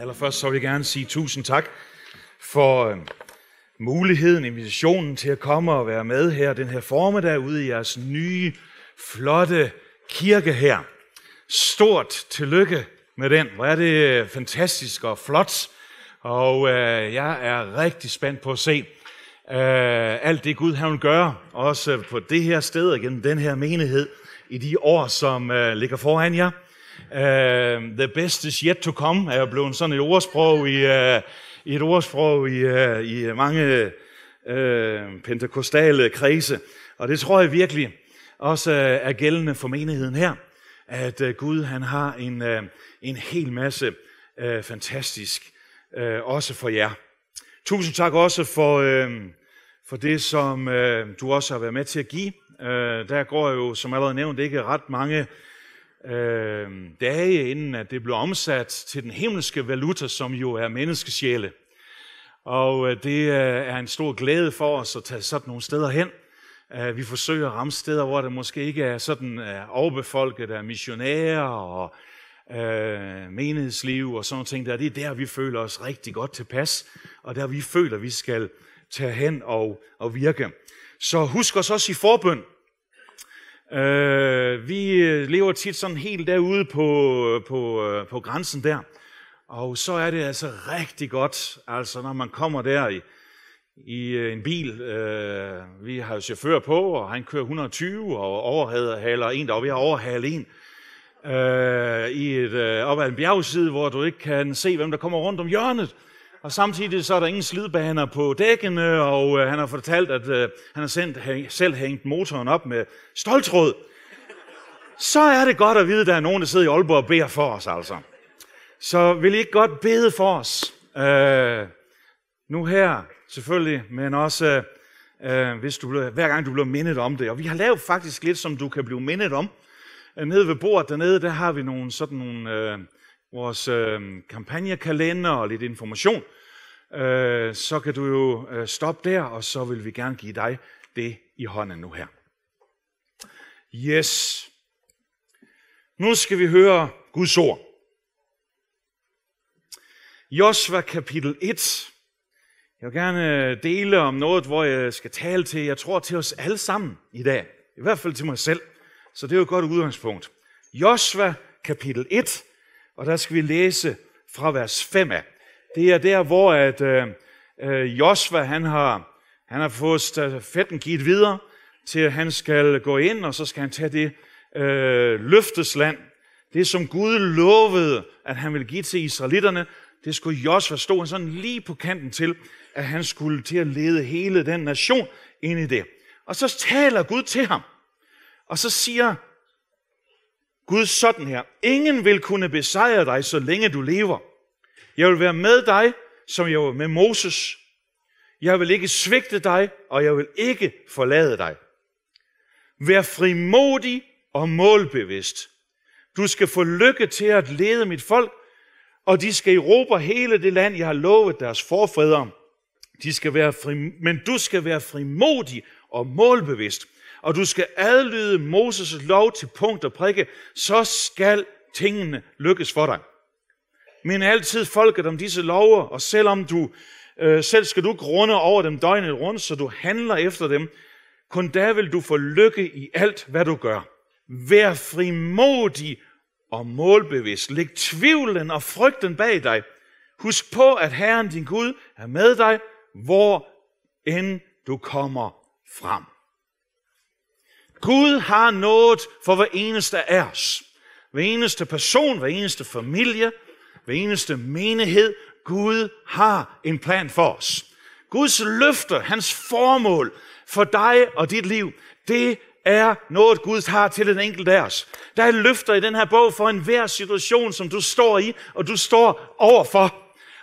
Allerførst så vil jeg gerne sige tusind tak for øhm, muligheden, invitationen til at komme og være med her den her formiddag ude i jeres nye, flotte kirke her. Stort tillykke med den. Hvor er det øh, fantastisk og flot. Og øh, jeg er rigtig spændt på at se øh, alt det Gud han vil gøre, også på det her sted og gennem den her menighed i de år, som øh, ligger foran jer. Uh, the best is yet to come er jo blevet sådan et ordsprog i, uh, i et ordsprog i, uh, i mange uh, pentekostale kredse. Og det tror jeg virkelig også er gældende for menigheden her, at uh, Gud han har en, uh, en hel masse uh, fantastisk uh, også for jer. Tusind tak også for, uh, for det, som uh, du også har været med til at give. Uh, der går jo, som allerede nævnt, ikke ret mange øh, dage inden at det blev omsat til den himmelske valuta, som jo er menneskesjæle. Og øh, det øh, er en stor glæde for os at tage sådan nogle steder hen. Øh, vi forsøger at ramme steder, hvor der måske ikke er sådan øh, overbefolket af missionærer og øh, menighedsliv og sådan ting der. Det er der, vi føler os rigtig godt tilpas, og der vi føler, vi skal tage hen og, og virke. Så husk os også i forbøn. Øh, vi øh, lever tit sådan helt derude på, øh, på, øh, på grænsen der. Og så er det altså rigtig godt, altså når man kommer der i, i en bil. Øh, vi har jo chauffør på, og han kører 120 og overhaler en, der er ved at overhale en. Øh, I et, øh, op ad en bjergside, hvor du ikke kan se, hvem der kommer rundt om hjørnet. Og samtidig så er der ingen slidbaner på dækkene, og øh, han har fortalt, at øh, han har sendt, hæng, selv hængt motoren op med stoltråd. Så er det godt at vide, at der er nogen, der sidder i Aalborg og beder for os altså. Så vil I ikke godt bede for os? Øh, nu her selvfølgelig, men også øh, øh hvis du, hver gang du bliver mindet om det. Og vi har lavet faktisk lidt, som du kan blive mindet om. Øh, nede ved bordet dernede, der har vi nogle sådan nogle... Øh, vores øh, kampagnekalender og lidt information, øh, så kan du jo øh, stoppe der, og så vil vi gerne give dig det i hånden nu her. Yes. Nu skal vi høre Guds ord. Josva kapitel 1. Jeg vil gerne øh, dele om noget, hvor jeg skal tale til, jeg tror til os alle sammen i dag. I hvert fald til mig selv. Så det er jo et godt udgangspunkt. Josva kapitel 1, og der skal vi læse fra vers 5 af. Det er der, hvor at, øh, øh Josva, han har, han har fået stafetten givet videre, til at han skal gå ind, og så skal han tage det øh, løftesland. Det, som Gud lovede, at han ville give til israelitterne, det skulle Josva stå sådan lige på kanten til, at han skulle til at lede hele den nation ind i det. Og så taler Gud til ham, og så siger Gud sådan her. Ingen vil kunne besejre dig, så længe du lever. Jeg vil være med dig, som jeg var med Moses. Jeg vil ikke svigte dig, og jeg vil ikke forlade dig. Vær frimodig og målbevidst. Du skal få lykke til at lede mit folk, og de skal erobre hele det land, jeg har lovet deres forfædre. De skal være fri, men du skal være frimodig og målbevidst og du skal adlyde Moses' lov til punkt og prikke, så skal tingene lykkes for dig. Men altid folket om disse lover, og selvom du øh, selv skal du grunde over dem døgnet rundt, så du handler efter dem, kun da vil du få lykke i alt, hvad du gør. Vær frimodig og målbevidst. Læg tvivlen og frygten bag dig. Husk på, at Herren din Gud er med dig, hvor end du kommer frem. Gud har noget for hver eneste af os. Hver eneste person, hver eneste familie, hver eneste menighed. Gud har en plan for os. Guds løfter, hans formål for dig og dit liv, det er noget, Gud har til den enkelte af os. Der er løfter i den her bog for enhver situation, som du står i, og du står overfor.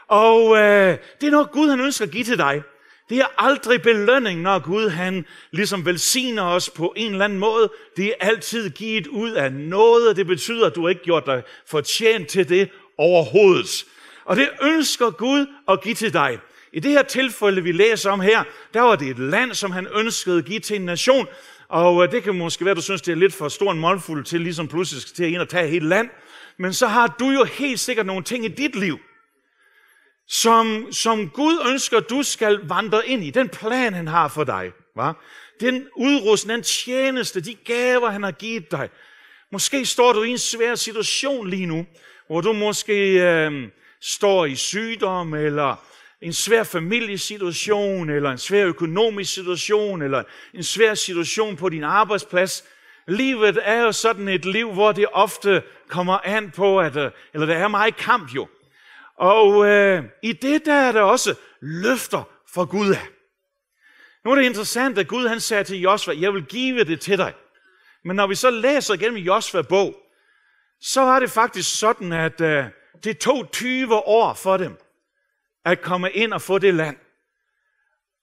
Og øh, det er noget, Gud han ønsker at give til dig. Det er aldrig belønning, når Gud han ligesom velsigner os på en eller anden måde. Det er altid givet ud af noget. Det betyder, at du ikke gjort dig fortjent til det overhovedet. Og det ønsker Gud at give til dig. I det her tilfælde, vi læser om her, der var det et land, som han ønskede at give til en nation. Og øh, det kan måske være, at du synes, det er lidt for stor en målfuld til ligesom pludselig til at ind og tage hele land. Men så har du jo helt sikkert nogle ting i dit liv, som, som Gud ønsker, du skal vandre ind i. Den plan, han har for dig. Va? Den udrustning, den tjeneste, de gaver, han har givet dig. Måske står du i en svær situation lige nu, hvor du måske øh, står i sygdom, eller en svær familiesituation, eller en svær økonomisk situation, eller en svær situation på din arbejdsplads. Livet er jo sådan et liv, hvor det ofte kommer an på, at, øh, eller der er meget kamp jo. Og øh, i det der er der også løfter fra Gud af. Nu er det interessant, at Gud han sagde til Josva, jeg vil give det til dig. Men når vi så læser gennem Josva bog, så var det faktisk sådan, at øh, det tog 20 år for dem at komme ind og få det land.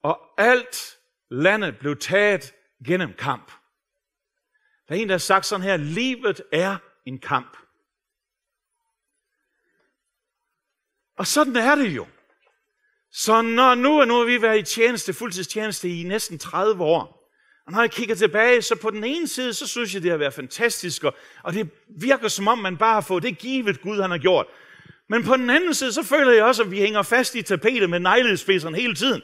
Og alt landet blev taget gennem kamp. Der er en, der har sagt sådan her, livet er en kamp. Og sådan er det jo. Så når nu, nu har vi været i tjeneste, fuldtidstjeneste i næsten 30 år. Og når jeg kigger tilbage, så på den ene side, så synes jeg, det har været fantastisk. Og, og det virker som om, man bare har fået det givet, Gud han har gjort. Men på den anden side, så føler jeg også, at vi hænger fast i tapetet med neglespidsen hele tiden.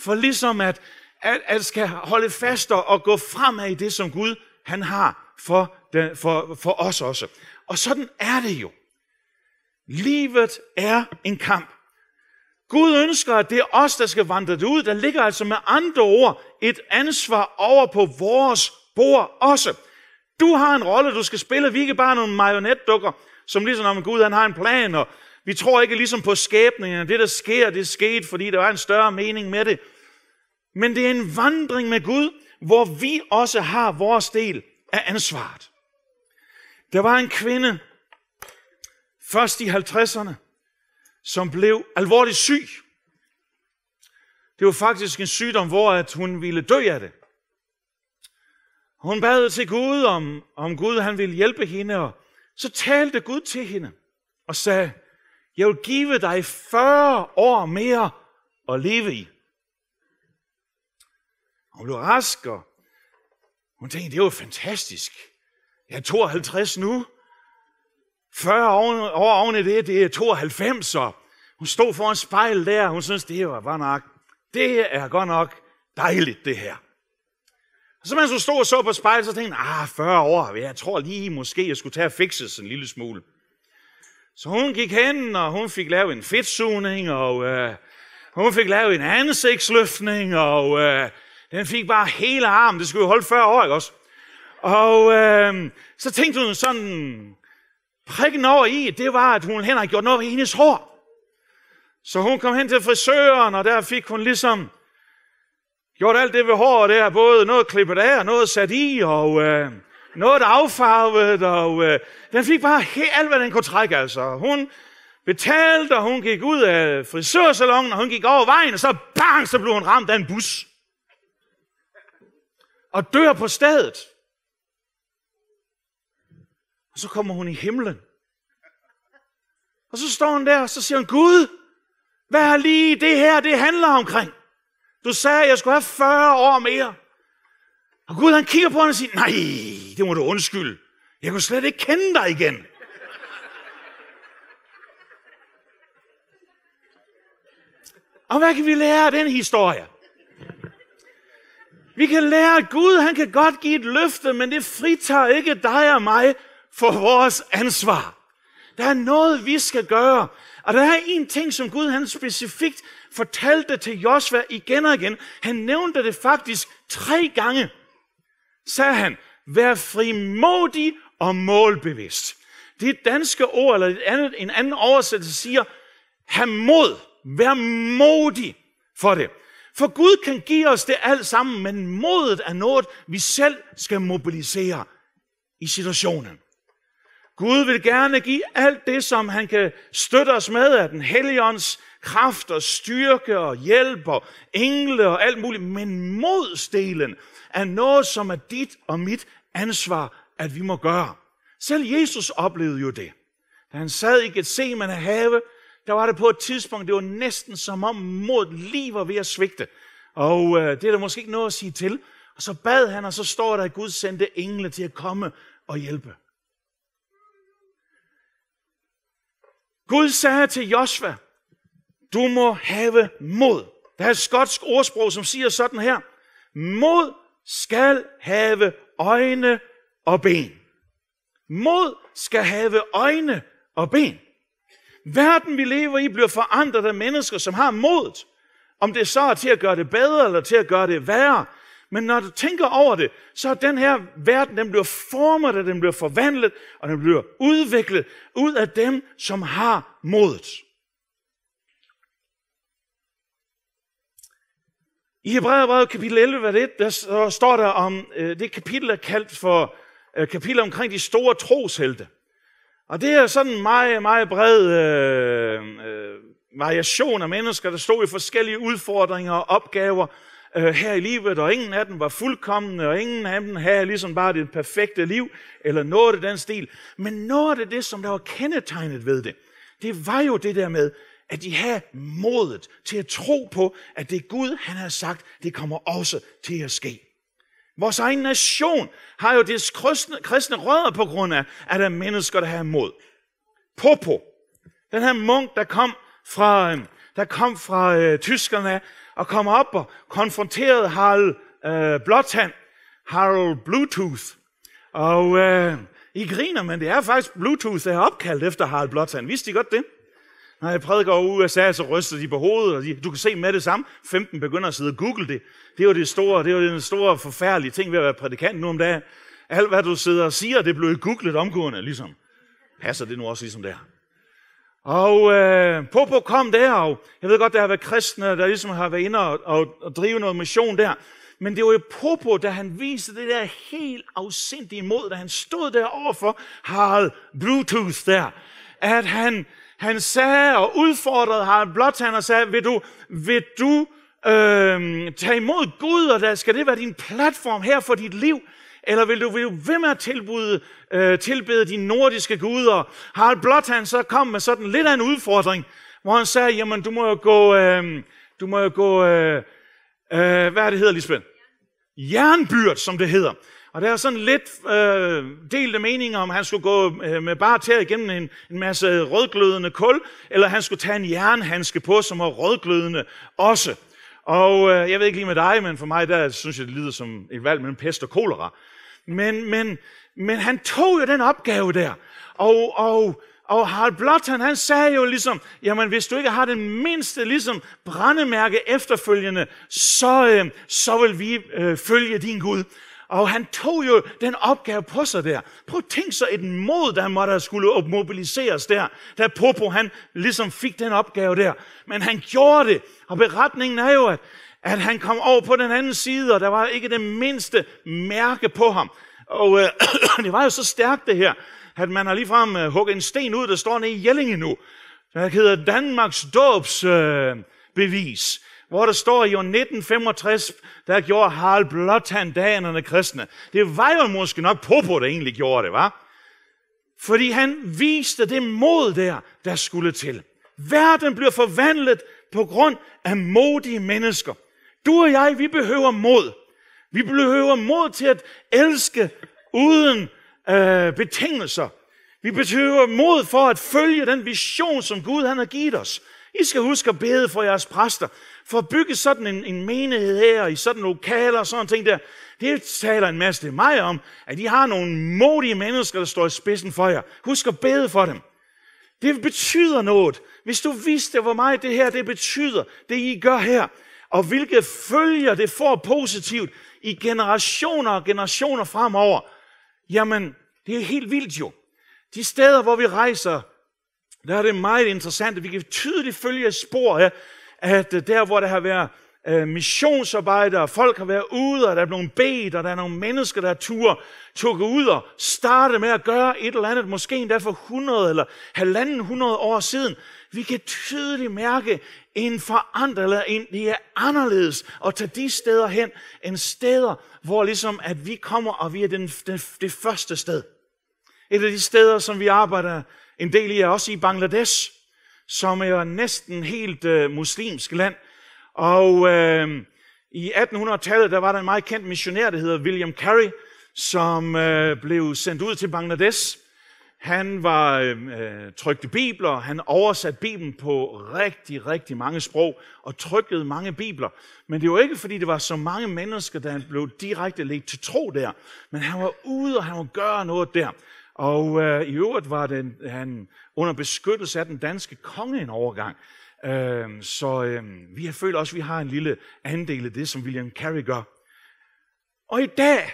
For ligesom at, at, at skal holde fast og gå fremad i det, som Gud han har for, den, for, for os også. Og sådan er det jo. Livet er en kamp. Gud ønsker, at det er os, der skal vandre det ud. Der ligger altså med andre ord et ansvar over på vores bord også. Du har en rolle, du skal spille. Vi er ikke bare nogle marionetdukker, som ligesom om Gud han har en plan, og vi tror ikke ligesom på skæbningen. Det, der sker, det er sket, fordi der var en større mening med det. Men det er en vandring med Gud, hvor vi også har vores del af ansvaret. Der var en kvinde, først i 50'erne, som blev alvorligt syg. Det var faktisk en sygdom, hvor at hun ville dø af det. Hun bad til Gud, om, om Gud han ville hjælpe hende, og så talte Gud til hende og sagde, jeg vil give dig 40 år mere at leve i. Hun blev rask, og hun tænkte, det var fantastisk. Jeg er 52 nu. 40 år oven i det, det er 92, år. hun stod foran spejlet der, hun synes, det var godt nok, det er godt nok dejligt, det her. Og så mens hun stod og så på spejlet, så tænkte hun, ah, 40 år, jeg tror lige måske, jeg skulle tage og fikse en lille smule. Så hun gik hen, og hun fik lavet en fedtsugning, og øh, hun fik lavet en ansigtsløftning, og øh, den fik bare hele armen. Det skulle jo holde 40 år, ikke også? Og øh, så tænkte hun sådan, prikken over i, det var, at hun hen havde gjort noget ved hendes hår. Så hun kom hen til frisøren, og der fik hun ligesom gjort alt det ved håret der, både noget klippet af og noget sat i, og øh, noget affarvet, og øh, den fik bare helt alt, hvad den kunne trække, altså. Hun betalte, og hun gik ud af frisørsalongen, og hun gik over vejen, og så bang, så blev hun ramt af en bus. Og dør på stedet. Og så kommer hun i himlen. Og så står hun der, og så siger hun, Gud, hvad er lige det her, det handler omkring? Du sagde, at jeg skulle have 40 år mere. Og Gud han kigger på hende og siger, nej, det må du undskylde. Jeg kunne slet ikke kende dig igen. Og hvad kan vi lære af den historie? Vi kan lære, at Gud han kan godt give et løfte, men det fritager ikke dig og mig for vores ansvar. Der er noget, vi skal gøre. Og der er en ting, som Gud han specifikt fortalte til Josva igen og igen. Han nævnte det faktisk tre gange. Sagde han, vær frimodig og målbevidst. Det danske ord, eller et andet, en anden oversættelse siger, have mod, vær modig for det. For Gud kan give os det alt sammen, men modet er noget, vi selv skal mobilisere i situationen. Gud vil gerne give alt det, som han kan støtte os med af den helligånds kraft og styrke og hjælp og engle og alt muligt. Men modstelen er noget, som er dit og mit ansvar, at vi må gøre. Selv Jesus oplevede jo det. Da han sad i Gethsemane have, der var det på et tidspunkt, det var næsten som om mod lige var ved at svigte. Og øh, det er der måske ikke noget at sige til. Og så bad han, og så står der, at Gud sendte engle til at komme og hjælpe. Gud sagde til Josva, du må have mod. Der er et skotsk ordsprog, som siger sådan her. Mod skal have øjne og ben. Mod skal have øjne og ben. Verden, vi lever i, bliver forandret af mennesker, som har modet. Om det så er til at gøre det bedre, eller til at gøre det værre. Men når du tænker over det, så er den her verden, den bliver formet, og den bliver forvandlet, og den bliver udviklet ud af dem, som har modet. I Hebræerbrevet kapitel 11, vers 1, der står der om, øh, det kapitel er kaldt for øh, kapitel omkring de store troshelte. Og det er sådan en meget, meget bred øh, øh, variation af mennesker, der stod i forskellige udfordringer og opgaver øh, her i livet, og ingen af dem var fuldkommende, og ingen af dem havde ligesom bare det perfekte liv, eller noget af den stil. Men noget af det, som der var kendetegnet ved det, det var jo det der med, at de havde modet til at tro på, at det Gud, han har sagt, det kommer også til at ske. Vores egen nation har jo det kristne, kristne rødder på grund af, at der er mennesker, der har mod. Popo, den her munk, der kom fra, øhm, der kom fra øh, tyskerne og kom op og konfronterede Harald øh, Blåtand, Harald Bluetooth. Og øh, I griner, men det er faktisk Bluetooth, der er opkaldt efter Harald Blåtand. Vidste I godt det? Når jeg prædiker over USA, så ryster de på hovedet, og de, du kan se med det samme. 15 begynder at sidde og google det. Det er jo det store, det er jo den store forfærdelige ting ved at være prædikant nu om dagen. Alt hvad du sidder og siger, det blev googlet omgående, ligesom. Passer det nu også ligesom der? Og øh, Popo kom der, og jeg ved godt, der har været kristne, der ligesom har været inde og, og, og drive noget mission der. Men det var jo Popo, da han viste det der helt afsindige mod, da han stod der overfor Harald Bluetooth der, at han, han sagde og udfordrede Harald Blåtand og sagde, vil du, vil du øh, tage imod Gud, og der skal det være din platform her for dit liv? Eller vil du, vil du ved med at tilbyde, øh, tilbede de nordiske guder? Harald Blåtand så kom med sådan lidt af en udfordring, hvor han sagde, jamen du må jo gå, øh, du må jo gå, øh, øh, hvad er det hedder, Lisbeth? Jernbyrd, som det hedder. Og der er sådan lidt øh, delte meninger, om han skulle gå øh, med bare tæer igennem en, en masse rødglødende kul, eller han skulle tage en jernhandske på, som var rødglødende også. Og øh, jeg ved ikke lige med dig, men for mig der synes jeg, det lyder som et valg mellem pest og kolera. Men, men, men han tog jo den opgave der. Og, og, og Harald Blåtand, han sagde jo ligesom, jamen hvis du ikke har den mindste ligesom brændemærke efterfølgende, så, øh, så vil vi øh, følge din Gud. Og han tog jo den opgave på sig der. Prøv at tænke så et mod, der måtte skulle mobiliseres der, da Popo han ligesom fik den opgave der. Men han gjorde det, og beretningen er jo, at, at han kom over på den anden side, og der var ikke det mindste mærke på ham. Og øh, det var jo så stærkt det her, at man har ligefrem øh, hugget en sten ud, der står nede i Jellinge nu. Der hedder Danmarks dåbs øh, bevis hvor der står i år 1965, der gjorde Harald Blåtand danerne kristne. Det var jo måske nok Popo, der egentlig gjorde det, var. Fordi han viste det mod der, der skulle til. Verden bliver forvandlet på grund af modige mennesker. Du og jeg, vi behøver mod. Vi behøver mod til at elske uden øh, betingelser. Vi behøver mod for at følge den vision, som Gud han har givet os. I skal huske at bede for jeres præster. For at bygge sådan en, en menighed her, i sådan lokaler og sådan ting der, det taler en masse til mig om, at I har nogle modige mennesker, der står i spidsen for jer. Husk at bede for dem. Det betyder noget. Hvis du vidste, hvor meget det her det betyder, det I gør her, og hvilke følger det får positivt i generationer og generationer fremover, jamen, det er helt vildt jo. De steder, hvor vi rejser, der er det meget interessant, at vi kan tydeligt følge spor her, at øh, der, hvor der har været øh, folk har været ude, og der er blevet bedt, og der er nogle mennesker, der tur, tog ud og starte med at gøre et eller andet, måske endda for 100 eller halvanden 100 år siden. Vi kan tydeligt mærke en forandring, eller en, det er anderledes at tage de steder hen, end steder, hvor ligesom, at vi kommer, og vi er den, den, det første sted. Et af de steder, som vi arbejder en del i, er også i Bangladesh som er næsten helt øh, muslimsk land. Og øh, i 1800-tallet, der var der en meget kendt missionær, der hedder William Carey, som øh, blev sendt ud til Bangladesh Han var øh, øh trykte bibler, han oversatte Bibelen på rigtig, rigtig mange sprog og trykkede mange bibler. Men det var ikke, fordi det var så mange mennesker, der blev direkte lagt til tro der. Men han var ude, og han var gøre noget der. Og øh, i øvrigt var den, han under beskyttelse af den danske konge en overgang. Øh, så øh, vi har følt også, at vi har en lille andel af det, som William Carey gør. Og i dag,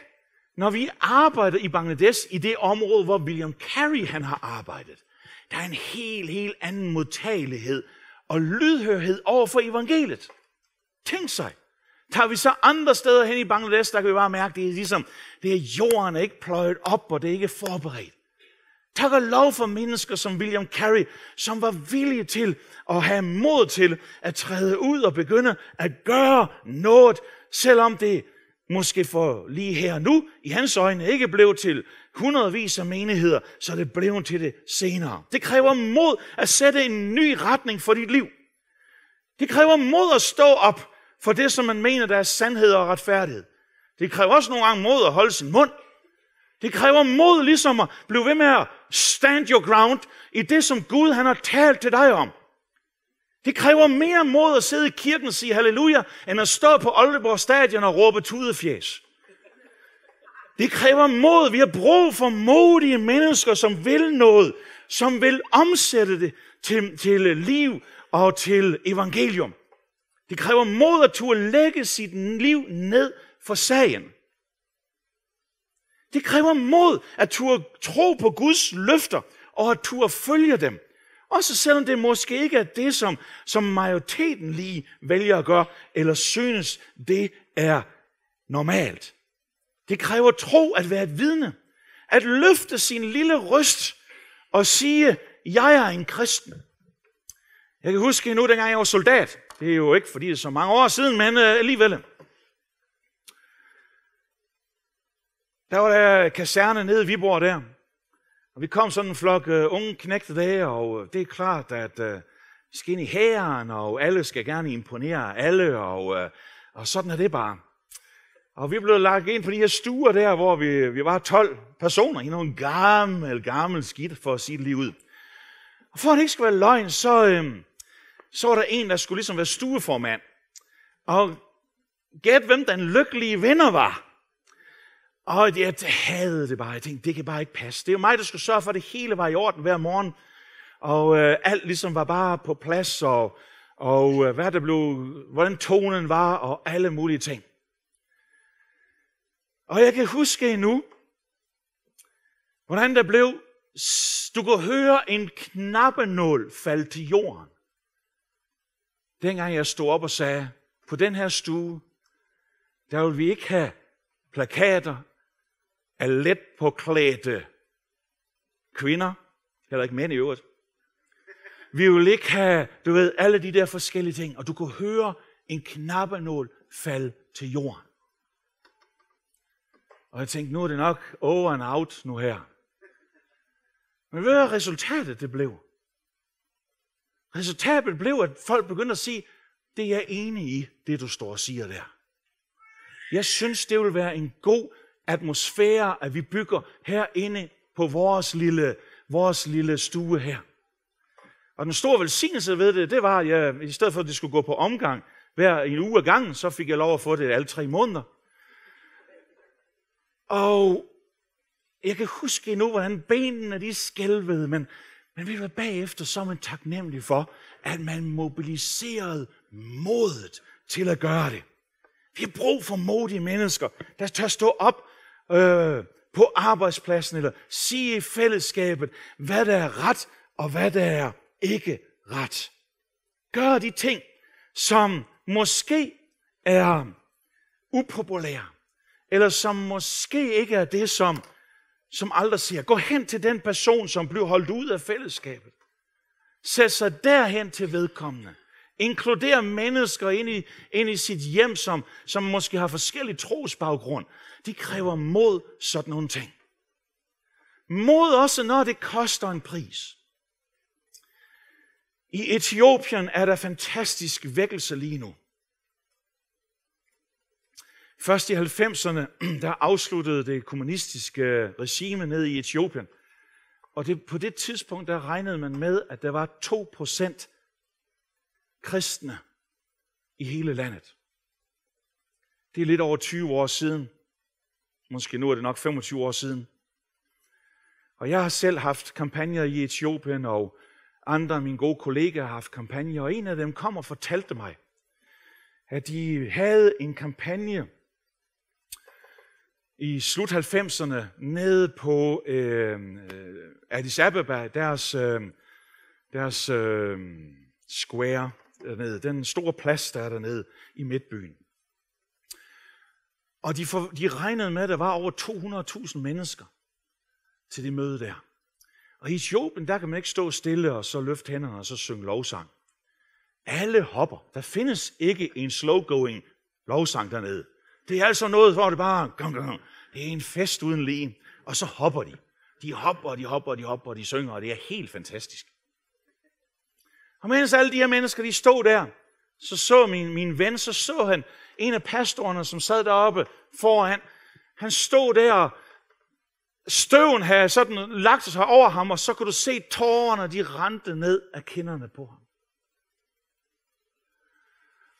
når vi arbejder i Bangladesh, i det område, hvor William Carey han har arbejdet, der er en helt, helt anden modtagelighed og lydhørhed over for evangeliet. Tænk sig. Tager vi så andre steder hen i Bangladesh, der kan vi bare mærke, det er ligesom, det er jorden er ikke pløjet op, og det er ikke forberedt. Tak og lov for mennesker som William Carey, som var villige til at have mod til at træde ud og begynde at gøre noget, selvom det måske for lige her nu, i hans øjne, ikke blev til hundredvis af menigheder, så det blev til det senere. Det kræver mod at sætte en ny retning for dit liv. Det kræver mod at stå op for det, som man mener, der er sandhed og retfærdighed. Det kræver også nogle gange mod at holde sin mund. Det kræver mod ligesom at blive ved med at stand your ground i det, som Gud han har talt til dig om. Det kræver mere mod at sidde i kirken og sige halleluja, end at stå på Aalborg Stadion og råbe tudefjæs. Det kræver mod. Vi har brug for modige mennesker, som vil noget, som vil omsætte det til, til liv og til evangelium. Det kræver mod at turde lægge sit liv ned for sagen. Det kræver mod at turde tro på Guds løfter og at turde følge dem. Også selvom det måske ikke er det, som, som majoriteten lige vælger at gøre, eller synes, det er normalt. Det kræver tro at være et vidne. At løfte sin lille røst og sige, jeg er en kristen. Jeg kan huske nu, dengang jeg var soldat. Det er jo ikke, fordi det er så mange år siden, men øh, alligevel. Der var der kaserne nede i Viborg der. Og vi kom sådan en flok øh, unge knægte der, og øh, det er klart, at øh, vi skal ind i hæren, og alle skal gerne imponere alle, og, øh, og sådan er det bare. Og vi blev lagt ind på de her stuer der, hvor vi, vi var 12 personer i nogle gammel, gammel skidt, for at sige det lige ud. Og for at det ikke skal være løgn, så, øh, så var der en, der skulle ligesom være stueformand. Og gæt, hvem den lykkelige vinder var. Og jeg havde det bare. Jeg tænkte, det kan bare ikke passe. Det er jo mig, der skulle sørge for, at det hele var i orden hver morgen. Og øh, alt ligesom var bare på plads, og, og øh, hvad der blev, hvordan tonen var, og alle mulige ting. Og jeg kan huske endnu, hvordan der blev, du kunne høre en knappenål falde til jorden. Dengang jeg stod op og sagde, på den her stue, der vil vi ikke have plakater af let påklædte kvinder, heller ikke mænd i øvrigt. Vi vil ikke have, du ved, alle de der forskellige ting, og du kunne høre en knappenål falde til jorden. Og jeg tænkte, nu er det nok over and out nu her. Men ved hvad resultatet det blev? Resultatet blev, at folk begyndte at sige, det er jeg enig i, det du står og siger der. Jeg synes, det vil være en god atmosfære, at vi bygger herinde på vores lille, vores lille stue her. Og den store velsignelse ved det, det var, at jeg, i stedet for at det skulle gå på omgang hver en uge af gangen, så fik jeg lov at få det alle tre måneder. Og jeg kan huske endnu, hvordan benene de skælvede, men, men vi var bagefter så man taknemmelig for, at man mobiliserede modet til at gøre det. Vi har brug for modige mennesker, der tør stå op øh, på arbejdspladsen, eller sige i fællesskabet, hvad der er ret, og hvad der er ikke ret. Gør de ting, som måske er upopulære, eller som måske ikke er det, som, som aldrig siger. Gå hen til den person, som blev holdt ud af fællesskabet. Sæt sig derhen til vedkommende. Inkluder mennesker ind i, ind i sit hjem, som, som måske har forskellige trosbaggrund. De kræver mod sådan nogle ting. Mod også, når det koster en pris. I Etiopien er der fantastisk vækkelse lige nu. Først i 90'erne, der afsluttede det kommunistiske regime ned i Etiopien. Og det, på det tidspunkt, der regnede man med, at der var 2% kristne i hele landet. Det er lidt over 20 år siden. Måske nu er det nok 25 år siden. Og jeg har selv haft kampagner i Etiopien, og andre af mine gode kollegaer har haft kampagner, og en af dem kom og fortalte mig, at de havde en kampagne i slut 90'erne nede på øh, øh Addis Ababa, deres, øh, deres øh, square dernede, den store plads, der er dernede i midtbyen. Og de, for, de regnede med, at der var over 200.000 mennesker til det møde der. Og i Etiopien, der kan man ikke stå stille og så løfte hænderne og så synge lovsang. Alle hopper. Der findes ikke en slow-going lovsang dernede. Det er altså noget, hvor det bare, det er en fest uden lige, og så hopper de. De hopper, de hopper, de hopper, de synger, og det er helt fantastisk. Og mens alle de her mennesker, de stod der, så så min, min ven, så så han en af pastorerne, som sad deroppe foran. Han stod der, støven havde sådan lagt sig over ham, og så kunne du se tårerne, de rendte ned af kinderne på ham.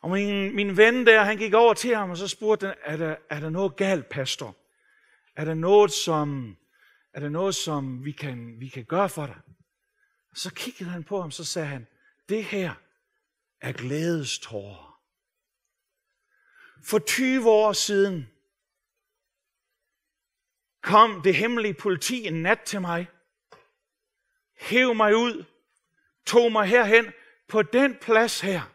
Og min, min ven der, han gik over til ham, og så spurgte han, er der, er der noget galt, pastor? Er der noget, som, er der noget, som vi, kan, vi kan gøre for dig? Og så kiggede han på ham, så sagde han, det her er glædestårer. For 20 år siden kom det hemmelige politi en nat til mig, hæv mig ud, tog mig herhen på den plads her.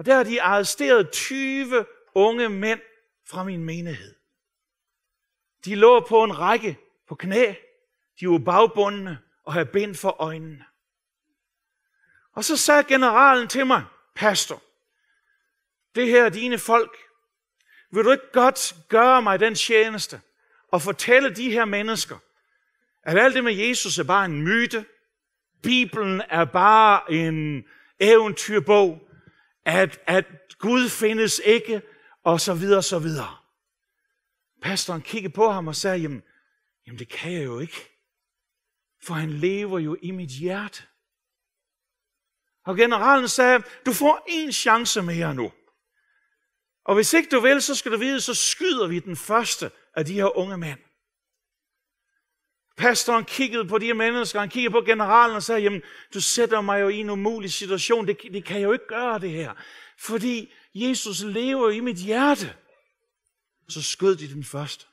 Og der har de arresteret 20 unge mænd fra min menighed. De lå på en række på knæ, de var bagbundne og havde bind for øjnene. Og så sagde generalen til mig, pastor, det her er dine folk. Vil du ikke godt gøre mig den tjeneste og fortælle de her mennesker, at alt det med Jesus er bare en myte, Bibelen er bare en eventyrbog, at, at Gud findes ikke, og så videre, så videre. Pastoren kiggede på ham og sagde, jamen, jamen det kan jeg jo ikke, for han lever jo i mit hjerte. Og generalen sagde, du får en chance mere nu. Og hvis ikke du vil, så skal du vide, så skyder vi den første af de her unge mænd. Pastoren kiggede på de her mennesker, han kiggede på generalen og sagde, jamen, du sætter mig jo i en umulig situation, det, det kan jeg jo ikke gøre det her. Fordi Jesus lever i mit hjerte. Så skød de den først.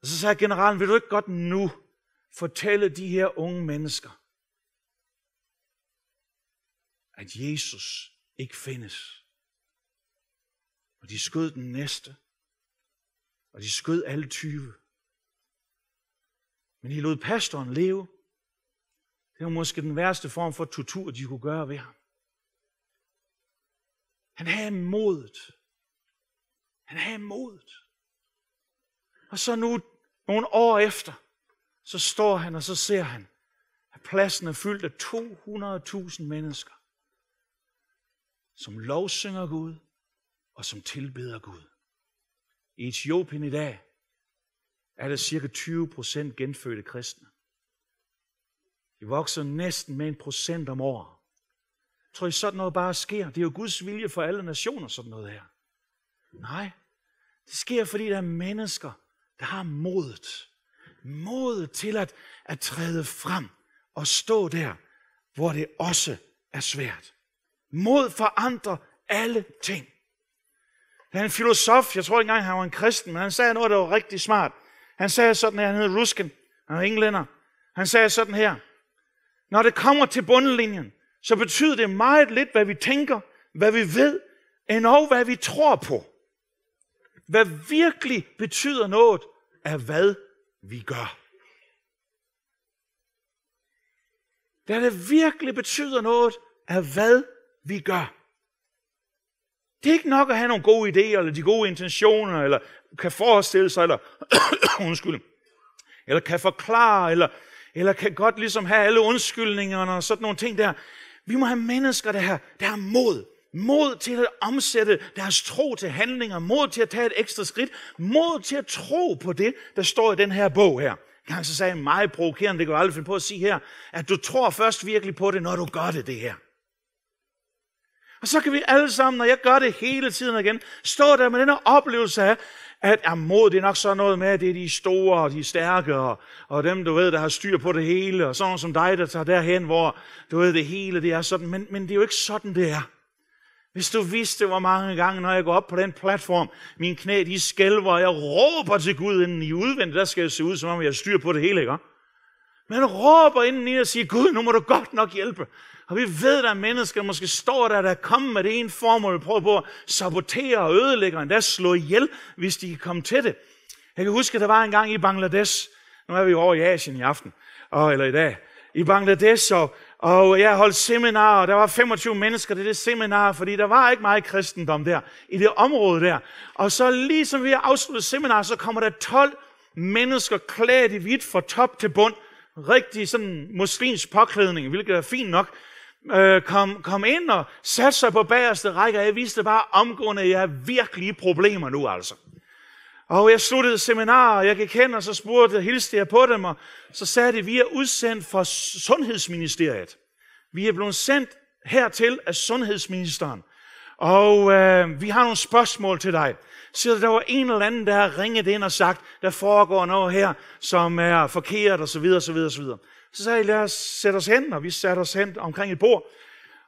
Og så sagde generalen, vil du ikke godt nu fortælle de her unge mennesker, at Jesus ikke findes. Og de skød den næste. Og de skød alle 20. Men I lod pastoren leve. Det var måske den værste form for tortur, de kunne gøre ved ham. Han havde modet. Han havde modet. Og så nu, nogle år efter, så står han, og så ser han, at pladsen er fyldt af 200.000 mennesker, som lovsynger Gud, og som tilbeder Gud. I Etiopien i dag er der cirka 20 procent genfødte kristne. De vokser næsten med en procent om året. Tror I sådan noget bare sker? Det er jo Guds vilje for alle nationer, sådan noget her. Nej, det sker, fordi der er mennesker, der har modet. Modet til at, at træde frem og stå der, hvor det også er svært. Mod forandrer alle ting. Der er en filosof, jeg tror ikke engang, han var en kristen, men han sagde noget, der var rigtig smart. Han sagde sådan her, han hed Ruskin, han var englænder. Han sagde sådan her, når det kommer til bundlinjen, så betyder det meget lidt, hvad vi tænker, hvad vi ved, end og hvad vi tror på. Hvad virkelig betyder noget, er hvad vi gør. Hvad det virkelig betyder noget, er hvad vi gør. Det er ikke nok at have nogle gode idéer, eller de gode intentioner, eller kan forestille sig, eller, undskyld, eller kan forklare, eller, eller kan godt ligesom have alle undskyldningerne og sådan nogle ting der. Vi må have mennesker, der har, der har mod. Mod til at omsætte deres tro til handlinger. Mod til at tage et ekstra skridt. Mod til at tro på det, der står i den her bog her. Gang så sagde jeg meget provokerende, det kan jeg aldrig finde på at sige her, at du tror først virkelig på det, når du gør det, det her. Og så kan vi alle sammen, når jeg gør det hele tiden igen, stå der med den her oplevelse af, at er mod, det er nok så noget med, at det er de store og de stærke, og, og dem, du ved, der har styr på det hele, og sådan som dig, der tager derhen, hvor du ved, det hele, det er sådan. Men, men det er jo ikke sådan, det er. Hvis du vidste, hvor mange gange, når jeg går op på den platform, min knæ, de skælver, og jeg råber til Gud inden i udvendigt, der skal jeg se ud, som om jeg styr på det hele, ikke? Men råber inden i og siger, Gud, nu må du godt nok hjælpe. Og vi ved, at der er mennesker, der måske står der, der er kommet med det ene formål, prøver på at sabotere og ødelægge, og endda slå ihjel, hvis de kan komme til det. Jeg kan huske, at der var en gang i Bangladesh, nu er vi over i Asien i aften, og, eller i dag, i Bangladesh, og, og jeg holdt seminar, og der var 25 mennesker til det seminar, fordi der var ikke meget kristendom der, i det område der. Og så lige som vi har afsluttet seminar, så kommer der 12 mennesker klædt i hvidt fra top til bund. Rigtig sådan muslimsk påklædning, hvilket er fint nok øh, kom, kom ind og satte sig på bagerste række, og jeg vidste bare omgående, at jeg har virkelig problemer nu altså. Og jeg sluttede seminar, og jeg gik hen, og så spurgte, hilste jeg på dem, og så sagde de, vi er udsendt fra Sundhedsministeriet. Vi er blevet sendt hertil af Sundhedsministeren. Og øh, vi har nogle spørgsmål til dig. Så der var en eller anden, der har ringet ind og sagt, der foregår noget her, som er forkert, og så videre, så sagde jeg, lad os sætte os hen, og vi satte os hen omkring et bord.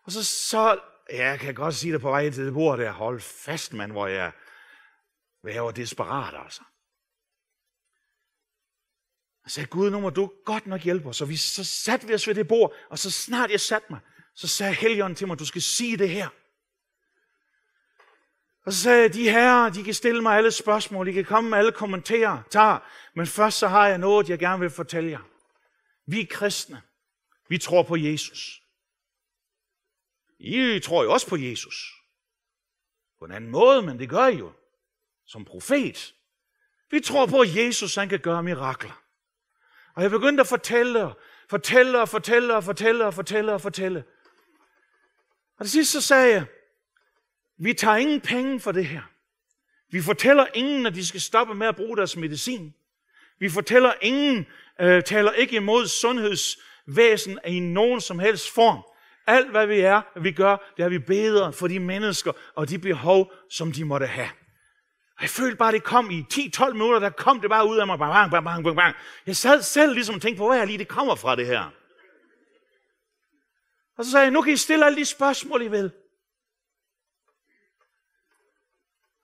Og så, så ja, jeg kan godt sige det på vej til det bord der, hold fast, mand, hvor jeg, hvor jeg var desperat, altså. Jeg sagde, Gud, nu må du godt nok hjælpe os. Så, vi, så satte vi os ved det bord, og så snart jeg satte mig, så sagde Helligånden til mig, du skal sige det her. Og så sagde jeg, de her, de kan stille mig alle spørgsmål, de kan komme med alle kommentarer, tager, men først så har jeg noget, jeg gerne vil fortælle jer. Vi er kristne. Vi tror på Jesus. I tror jo også på Jesus. På en anden måde, men det gør I jo. Som profet. Vi tror på, at Jesus han kan gøre mirakler. Og jeg begyndte at fortælle, og fortælle og fortælle og fortælle og fortælle og fortælle. Og til sidst så sagde jeg, vi tager ingen penge for det her. Vi fortæller ingen, at de skal stoppe med at bruge deres medicin. Vi fortæller ingen, øh, taler ikke imod sundhedsvæsen i nogen som helst form. Alt hvad vi er, vi gør, det er vi bedre for de mennesker og de behov, som de måtte have. Og jeg følte bare, det kom i 10-12 minutter, der kom det bare ud af mig. Bang, bang, bang, bang, bang. Jeg sad selv ligesom og tænkte på, hvor er lige det kommer fra det her. Og så sagde jeg, nu kan I stille alle de spørgsmål, I vil.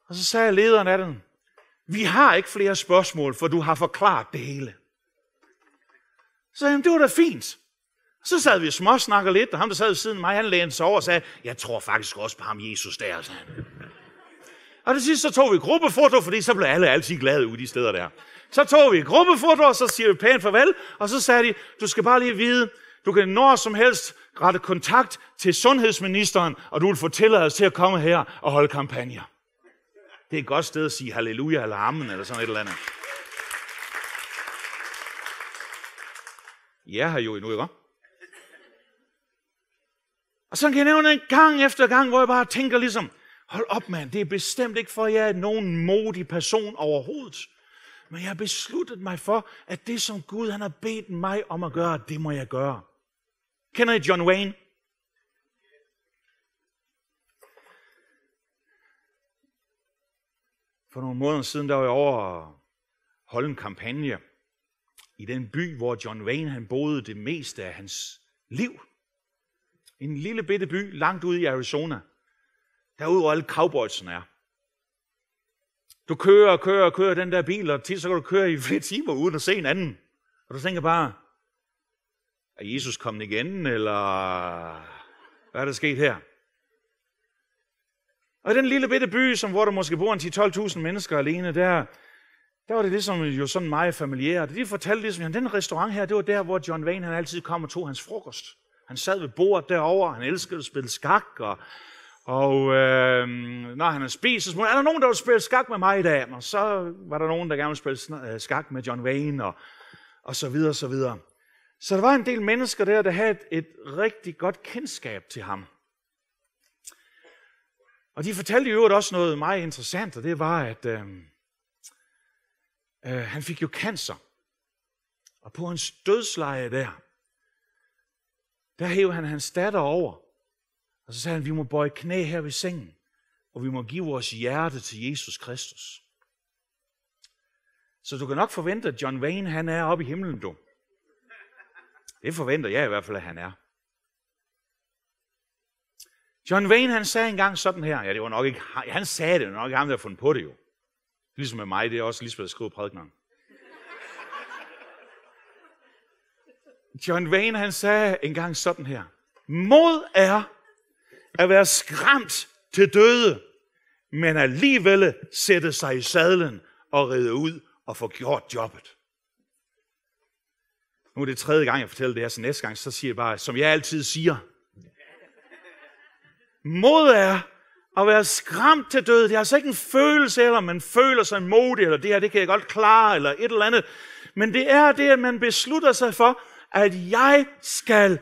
Og så sagde lederen af den, vi har ikke flere spørgsmål, for du har forklaret det hele. Så sagde han, det var da fint. Så sad vi og småsnakker lidt, og ham, der sad ved siden af mig, han lænede sig over og sagde, jeg tror faktisk også på ham Jesus der, sagde han. Og det sidste, så tog vi gruppefoto, fordi så blev alle altid glade ude de steder der. Så tog vi gruppefoto, og så siger vi pænt farvel, og så sagde de, du skal bare lige vide, du kan når som helst rette kontakt til sundhedsministeren, og du vil få tilladelse til at komme her og holde kampagner. Det er et godt sted at sige halleluja eller amen, eller sådan et eller andet. I er her jo endnu, ikke? Og så kan jeg nævne en gang efter gang, hvor jeg bare tænker ligesom, hold op mand, det er bestemt ikke for, at jeg er nogen modig person overhovedet. Men jeg har besluttet mig for, at det som Gud han har bedt mig om at gøre, det må jeg gøre. Kender I John Wayne? For nogle måneder siden, der var jeg over at holde en kampagne i den by, hvor John Wayne han boede det meste af hans liv. En lille bitte by langt ude i Arizona. Derude, hvor alle cowboysene er. Du kører og kører og kører den der bil, og tit så kan du køre i flere timer uden at se en anden. Og du tænker bare, er Jesus kommet igen, eller hvad er der sket her? Og i den lille bitte by, som, hvor der måske bor en 10-12.000 mennesker alene, der, der var det ligesom jo sådan meget familiært. De fortalte ligesom, at den restaurant her, det var der, hvor John Wayne han altid kom og tog hans frokost. Han sad ved bordet derovre, han elskede at spille skak, og, og øh, når han havde spist, så er der nogen, der vil spille skak med mig i dag? Og så var der nogen, der gerne ville spille øh, skak med John Wayne, og, og så videre, så videre. Så der var en del mennesker der, der havde et, et rigtig godt kendskab til ham. Og de fortalte i øvrigt også noget meget interessant, og det var, at øh, øh, han fik jo cancer. Og på hans dødsleje der, der hævde han hans datter over. Og så sagde han, vi må bøje knæ her ved sengen, og vi må give vores hjerte til Jesus Kristus. Så du kan nok forvente, at John Wayne han er oppe i himlen, du. Det forventer jeg i hvert fald, at han er. John Wayne, han sagde engang sådan her, ja, det var nok ikke, han sagde det, det var nok ikke ham, der har fundet på det jo. Ligesom med mig, det er også Lisbeth, der skriver prædikneren. John Wayne, han sagde engang sådan her. Mod er at være skræmt til døde, men alligevel sætte sig i sadlen og ride ud og få gjort jobbet. Nu er det tredje gang, jeg fortæller det her, så næste gang, så siger jeg bare, som jeg altid siger. Mod er at være skræmt til død. Det er altså ikke en følelse, eller man føler sig modig, eller det her, det kan jeg godt klare, eller et eller andet. Men det er det, at man beslutter sig for, at jeg skal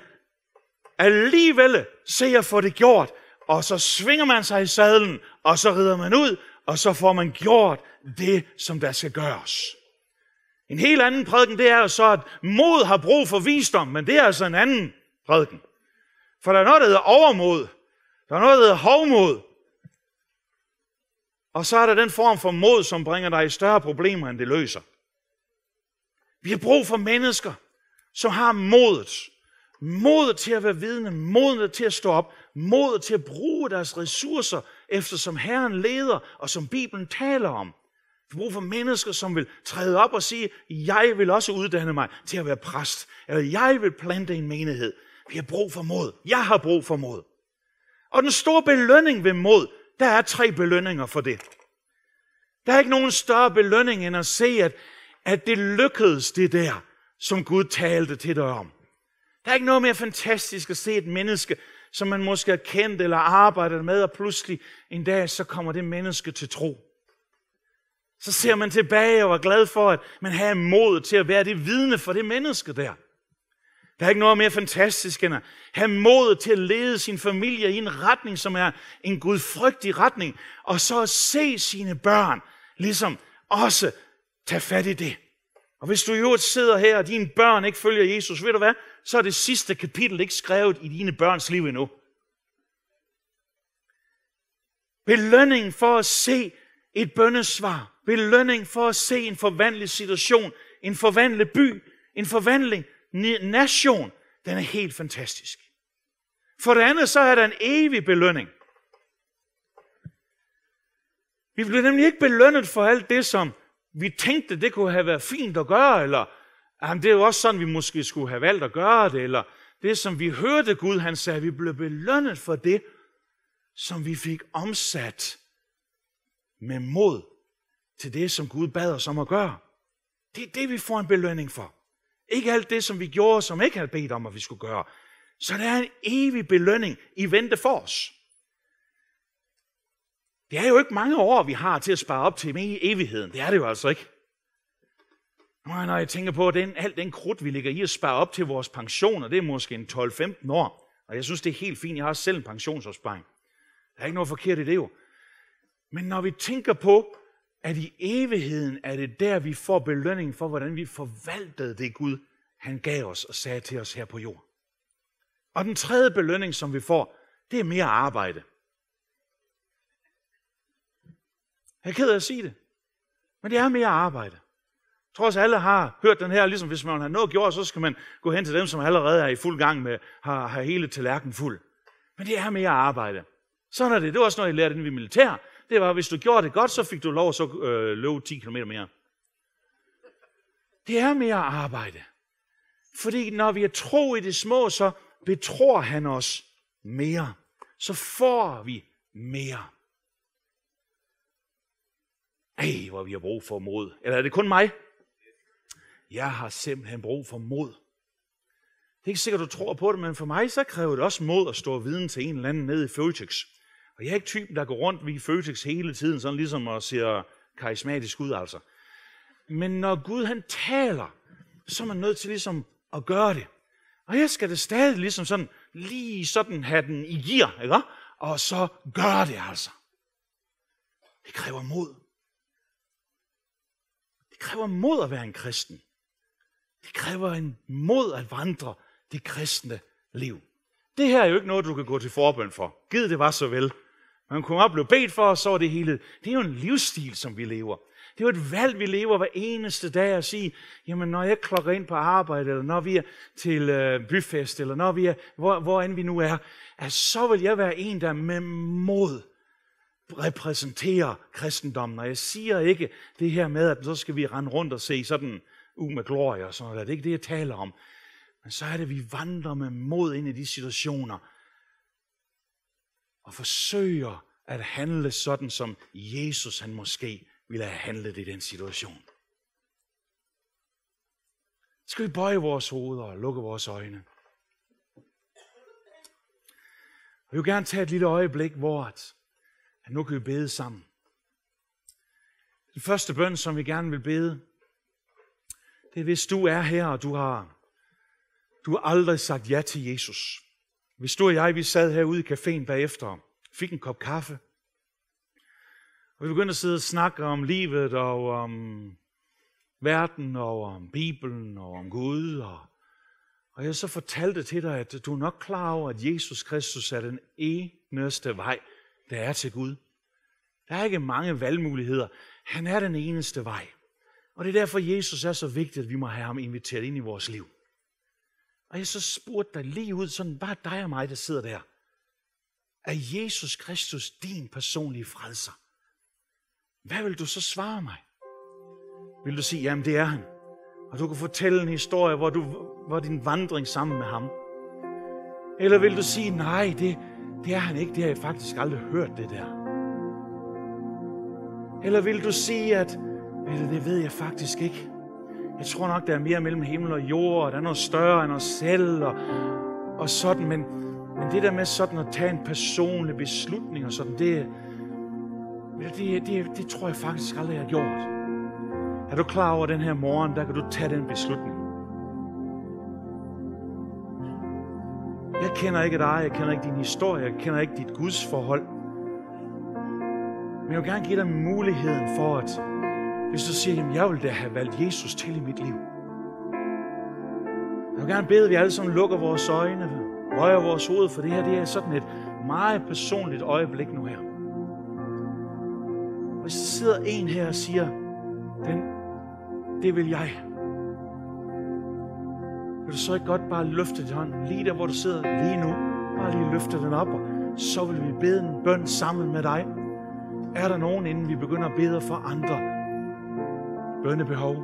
alligevel se at få det gjort. Og så svinger man sig i sadlen, og så rider man ud, og så får man gjort det, som der skal gøres. En helt anden prædiken, det er jo så, at mod har brug for visdom, men det er altså en anden prædiken. For der er noget, der hedder overmod. Der er noget, der hedder hovmod. Og så er der den form for mod, som bringer dig i større problemer, end det løser. Vi har brug for mennesker, som har modet. Modet til at være vidne, modet til at stå op, modet til at bruge deres ressourcer, efter som Herren leder, og som Bibelen taler om. Vi har brug for mennesker, som vil træde op og sige, jeg vil også uddanne mig til at være præst, eller jeg vil plante en menighed. Vi har brug for mod. Jeg har brug for mod. Og den store belønning ved mod, der er tre belønninger for det. Der er ikke nogen større belønning end at se, at, at det lykkedes det der, som Gud talte til dig om. Der er ikke noget mere fantastisk at se et menneske, som man måske har kendt eller arbejdet med, og pludselig en dag, så kommer det menneske til tro. Så ser man tilbage og er glad for, at man har mod til at være det vidne for det menneske der. Der er ikke noget mere fantastisk end at have mod til at lede sin familie i en retning, som er en gudfrygtig retning, og så at se sine børn ligesom også tage fat i det. Og hvis du i øvrigt sidder her, og dine børn ikke følger Jesus, ved du hvad? Så er det sidste kapitel ikke skrevet i dine børns liv endnu. Belønning for at se et bønnesvar. Belønning for at se en forvandlet situation, en forvandlet by, en forvandling nation. Den er helt fantastisk. For det andet, så er der en evig belønning. Vi bliver nemlig ikke belønnet for alt det, som vi tænkte, det kunne have været fint at gøre, eller jamen, det er jo også sådan, vi måske skulle have valgt at gøre det, eller det, som vi hørte Gud, han sagde, vi blev belønnet for det, som vi fik omsat med mod til det, som Gud bad os om at gøre. Det er det, vi får en belønning for. Ikke alt det, som vi gjorde, som ikke havde bedt om, at vi skulle gøre. Så der er en evig belønning i vente for os. Det er jo ikke mange år, vi har til at spare op til med evigheden. Det er det jo altså ikke. Når jeg tænker på den, alt den krudt, vi ligger i at spare op til vores pensioner, det er måske en 12-15 år. Og jeg synes, det er helt fint. Jeg har selv en pensionsopsparing. Der er ikke noget forkert i det jo. Men når vi tænker på, at i evigheden er det der, vi får belønning for, hvordan vi forvaltede det Gud, han gav os og sagde til os her på jorden. Og den tredje belønning, som vi får, det er mere arbejde. Jeg er ked af at sige det. Men det er mere arbejde. Trods alle har hørt den her, ligesom hvis man har noget gjort, så skal man gå hen til dem, som allerede er i fuld gang med, har, har hele tallerkenen fuld. Men det er mere arbejde. Sådan er det. Det var også noget, jeg lærte inden vi militær. Det var, hvis du gjorde det godt, så fik du lov at så øh, løbe 10 km mere. Det er mere arbejde. Fordi når vi er tro i det små, så betror han os mere. Så får vi mere. Ej, hvor vi har brug for mod. Eller er det kun mig? Jeg har simpelthen brug for mod. Det er ikke sikkert, du tror på det, men for mig så kræver det også mod at stå viden til en eller anden nede i Føtex. Og jeg er ikke typen, der går rundt ved Føtex hele tiden, sådan ligesom og ser karismatisk ud altså. Men når Gud han taler, så er man nødt til ligesom at gøre det. Og jeg skal det stadig ligesom sådan, lige sådan have den i gear, ikke? Og så gøre det altså. Det kræver mod. Det kræver mod at være en kristen. Det kræver en mod at vandre det kristne liv. Det her er jo ikke noget, du kan gå til forbøn for. Gid det var så vel. Man kunne op blive bedt for, og så var det hele. Det er jo en livsstil, som vi lever. Det er jo et valg, vi lever hver eneste dag at sige, jamen når jeg klokker ind på arbejde, eller når vi er til øh, byfest, eller når vi er, hvor, hvor end vi nu er, at så vil jeg være en, der med mod repræsenterer kristendommen. Og jeg siger ikke det her med, at så skal vi rende rundt og se sådan u med glorie og sådan noget. Det er ikke det, jeg taler om. Men så er det, at vi vandrer med mod ind i de situationer, og forsøger at handle sådan, som Jesus han måske ville have handlet i den situation. Skal vi bøje vores hoveder og lukke vores øjne? Jeg vil gerne tage et lille øjeblik, hvor at, at nu kan vi bede sammen. Den første bøn, som vi gerne vil bede, det er, hvis du er her, og du har, du har aldrig sagt ja til Jesus. Hvis du og jeg, vi sad herude i caféen bagefter, fik en kop kaffe, og vi begyndte at sidde og snakke om livet og om verden og om Bibelen og om Gud. Og, og jeg så fortalte til dig, at du er nok klar over, at Jesus Kristus er den eneste vej, der er til Gud. Der er ikke mange valgmuligheder. Han er den eneste vej. Og det er derfor, Jesus er så vigtigt, at vi må have ham inviteret ind i vores liv. Og jeg så spurgte dig lige ud, sådan bare dig og mig, der sidder der. Er Jesus Kristus din personlige frelser? Hvad vil du så svare mig? Vil du sige, jamen det er han. Og du kan fortælle en historie, hvor, du, hvor din vandring sammen med ham. Eller vil du sige, nej, det, det er han ikke. Det har jeg faktisk aldrig hørt, det der. Eller vil du sige, at eller det ved jeg faktisk ikke. Jeg tror nok, der er mere mellem himmel og jord, og der er noget større end os selv, og, og sådan, men, men det der med sådan at tage en personlig beslutning og sådan, det, det, det, det tror jeg faktisk aldrig, jeg har gjort. Er du klar over den her morgen, der kan du tage den beslutning? Jeg kender ikke dig, jeg kender ikke din historie, jeg kender ikke dit Guds forhold. Men jeg vil gerne give dig muligheden for, at hvis du siger, at jeg vil da have valgt Jesus til i mit liv. Jeg vil gerne bede, at vi alle sammen lukker vores øjne, rører vores hoved, for det her det er sådan et meget personligt øjeblik nu her. Hvis der sidder en her og siger, den, det vil jeg. Vil du så ikke godt bare løfte din hånd, lige der hvor du sidder lige nu, bare lige løfte den op, og så vil vi bede en bøn sammen med dig. Er der nogen, inden vi begynder at bede for andre bønnebehov?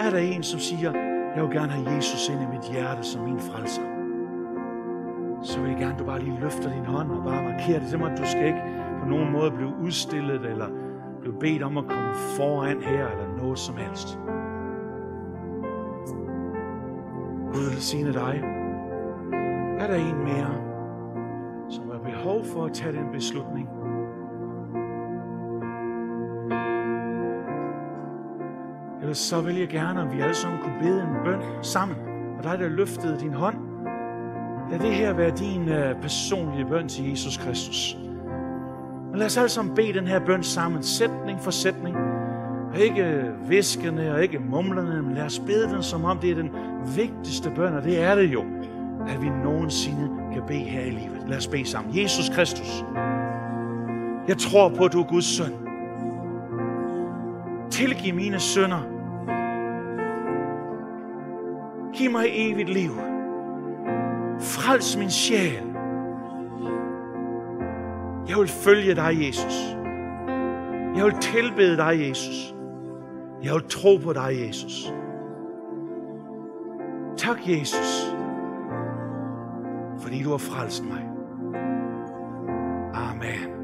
Er der en, som siger, jeg vil gerne have Jesus ind i mit hjerte som min frelser? Så vil jeg gerne, at du bare lige løfter din hånd og bare markerer det. Simpelthen, du skal ikke på nogen måde blive udstillet eller blive bedt om at komme foran her eller noget som helst. Gud vil sige dig. Er der en mere, som har behov for at tage den beslutning? Ellers så vil jeg gerne, at vi alle sammen kunne bede en bøn sammen. Og dig, der løftede din hånd, lad det her være din uh, personlige bøn til Jesus Kristus. Men lad os alle sammen bede den her bøn sammen, sætning for sætning. Og ikke øh, viskende og ikke mumlende, men lad os bede den, som om det er den vigtigste bøn, og det er det jo, at vi nogensinde kan bede her i livet. Lad os bede sammen. Jesus Kristus, jeg tror på, at du er Guds søn. Tilgiv mine sønder. Giv mig evigt liv. Frels min sjæl. Jeg vil følge dig, Jesus. Jeg vil tilbede dig, Jesus. Jeg vil tro på dig, Jesus. Tak, Jesus, fordi du har frelst mig. Amen.